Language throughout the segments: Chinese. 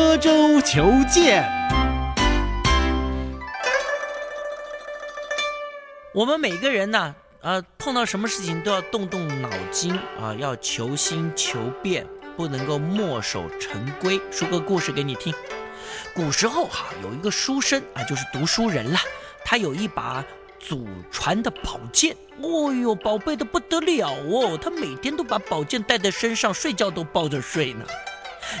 刻舟求剑。我们每个人呢，呃，碰到什么事情都要动动脑筋啊，要求新求变，不能够墨守成规。说个故事给你听。古时候哈，有一个书生啊，就是读书人了，他有一把祖传的宝剑，哦哟，宝贝的不得了哦，他每天都把宝剑带在身上，睡觉都抱着睡呢。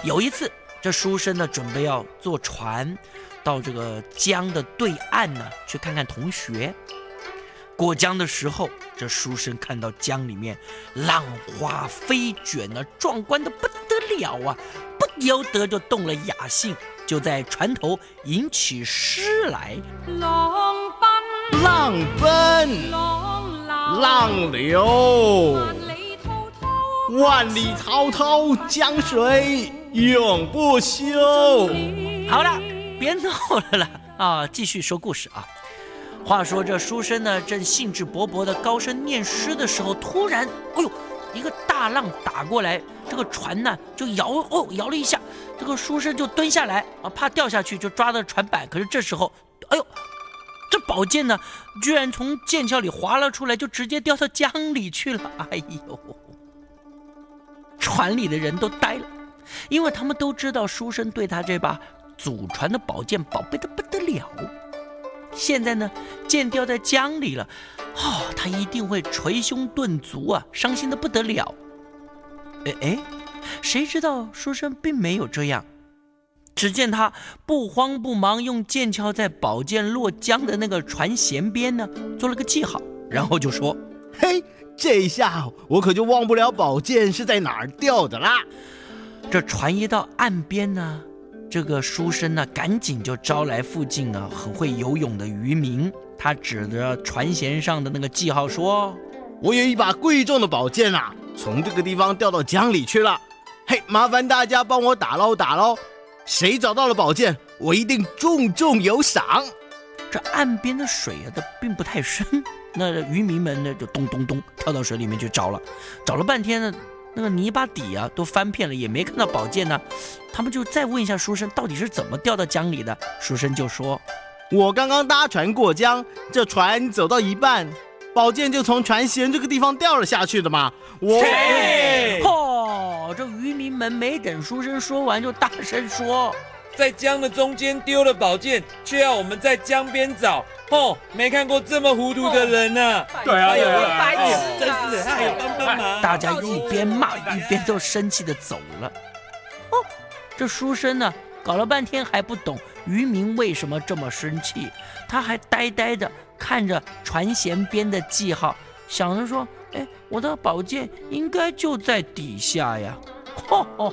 有一次，这书生呢，准备要坐船到这个江的对岸呢，去看看同学。过江的时候，这书生看到江里面浪花飞卷呢，壮观的不得了啊！不由得就动了雅兴，就在船头吟起诗来：浪奔，浪奔，浪流，浪流，万里滔滔，万里滔滔，江水永不休。好了，别闹了啦啊！继续说故事啊。话说这书生呢，正兴致勃勃地高声念诗的时候，突然，哎呦，一个大浪打过来，这个船呢就摇哦摇了一下，这个书生就蹲下来啊，怕掉下去，就抓到船板。可是这时候，哎呦，这宝剑呢，居然从剑鞘里滑了出来，就直接掉到江里去了。哎呦，船里的人都呆了，因为他们都知道书生对他这把祖传的宝剑宝贝的不得了。现在呢，剑掉在江里了，哦，他一定会捶胸顿足啊，伤心的不得了。哎哎，谁知道书生并没有这样，只见他不慌不忙，用剑鞘在宝剑落江的那个船舷边呢做了个记号，然后就说嘿，这下我可就忘不了宝剑是在哪儿掉的啦。：“这船一到岸边呢，这个书生呢，赶紧就招来附近呢很会游泳的渔民，他指着船舷上的那个记号说。”我有一把贵重的宝剑啊，从这个地方掉到江里去了。嘿，麻烦大家帮我打捞打捞，谁找到了宝剑，我一定重重有赏。这岸边的水啊，它并不太深，那渔民们呢就咚咚咚跳到水里面去找了，找了半天呢，那个泥巴底啊都翻遍了，也没看到宝剑呢。他们就再问一下书生，到底是怎么掉到江里的？书生就说我刚刚搭船过江，这船走到一半，宝剑就从船舷这个地方掉了下去的嘛。我！这渔民们没等书生说完，就大声说在江的中间丢了宝剑，却要我们在江边找。哦，没看过这么糊涂的人呢、对啊，对啊，白痴哦真是，哎，帮帮忙！大家一边骂一边都生气的走了。哦，这书生呢，搞了半天还不懂渔民为什么这么生气，他还呆呆的看着船舷边的记号，想着说：“哎，我的宝剑应该就在底下呀。”吼吼。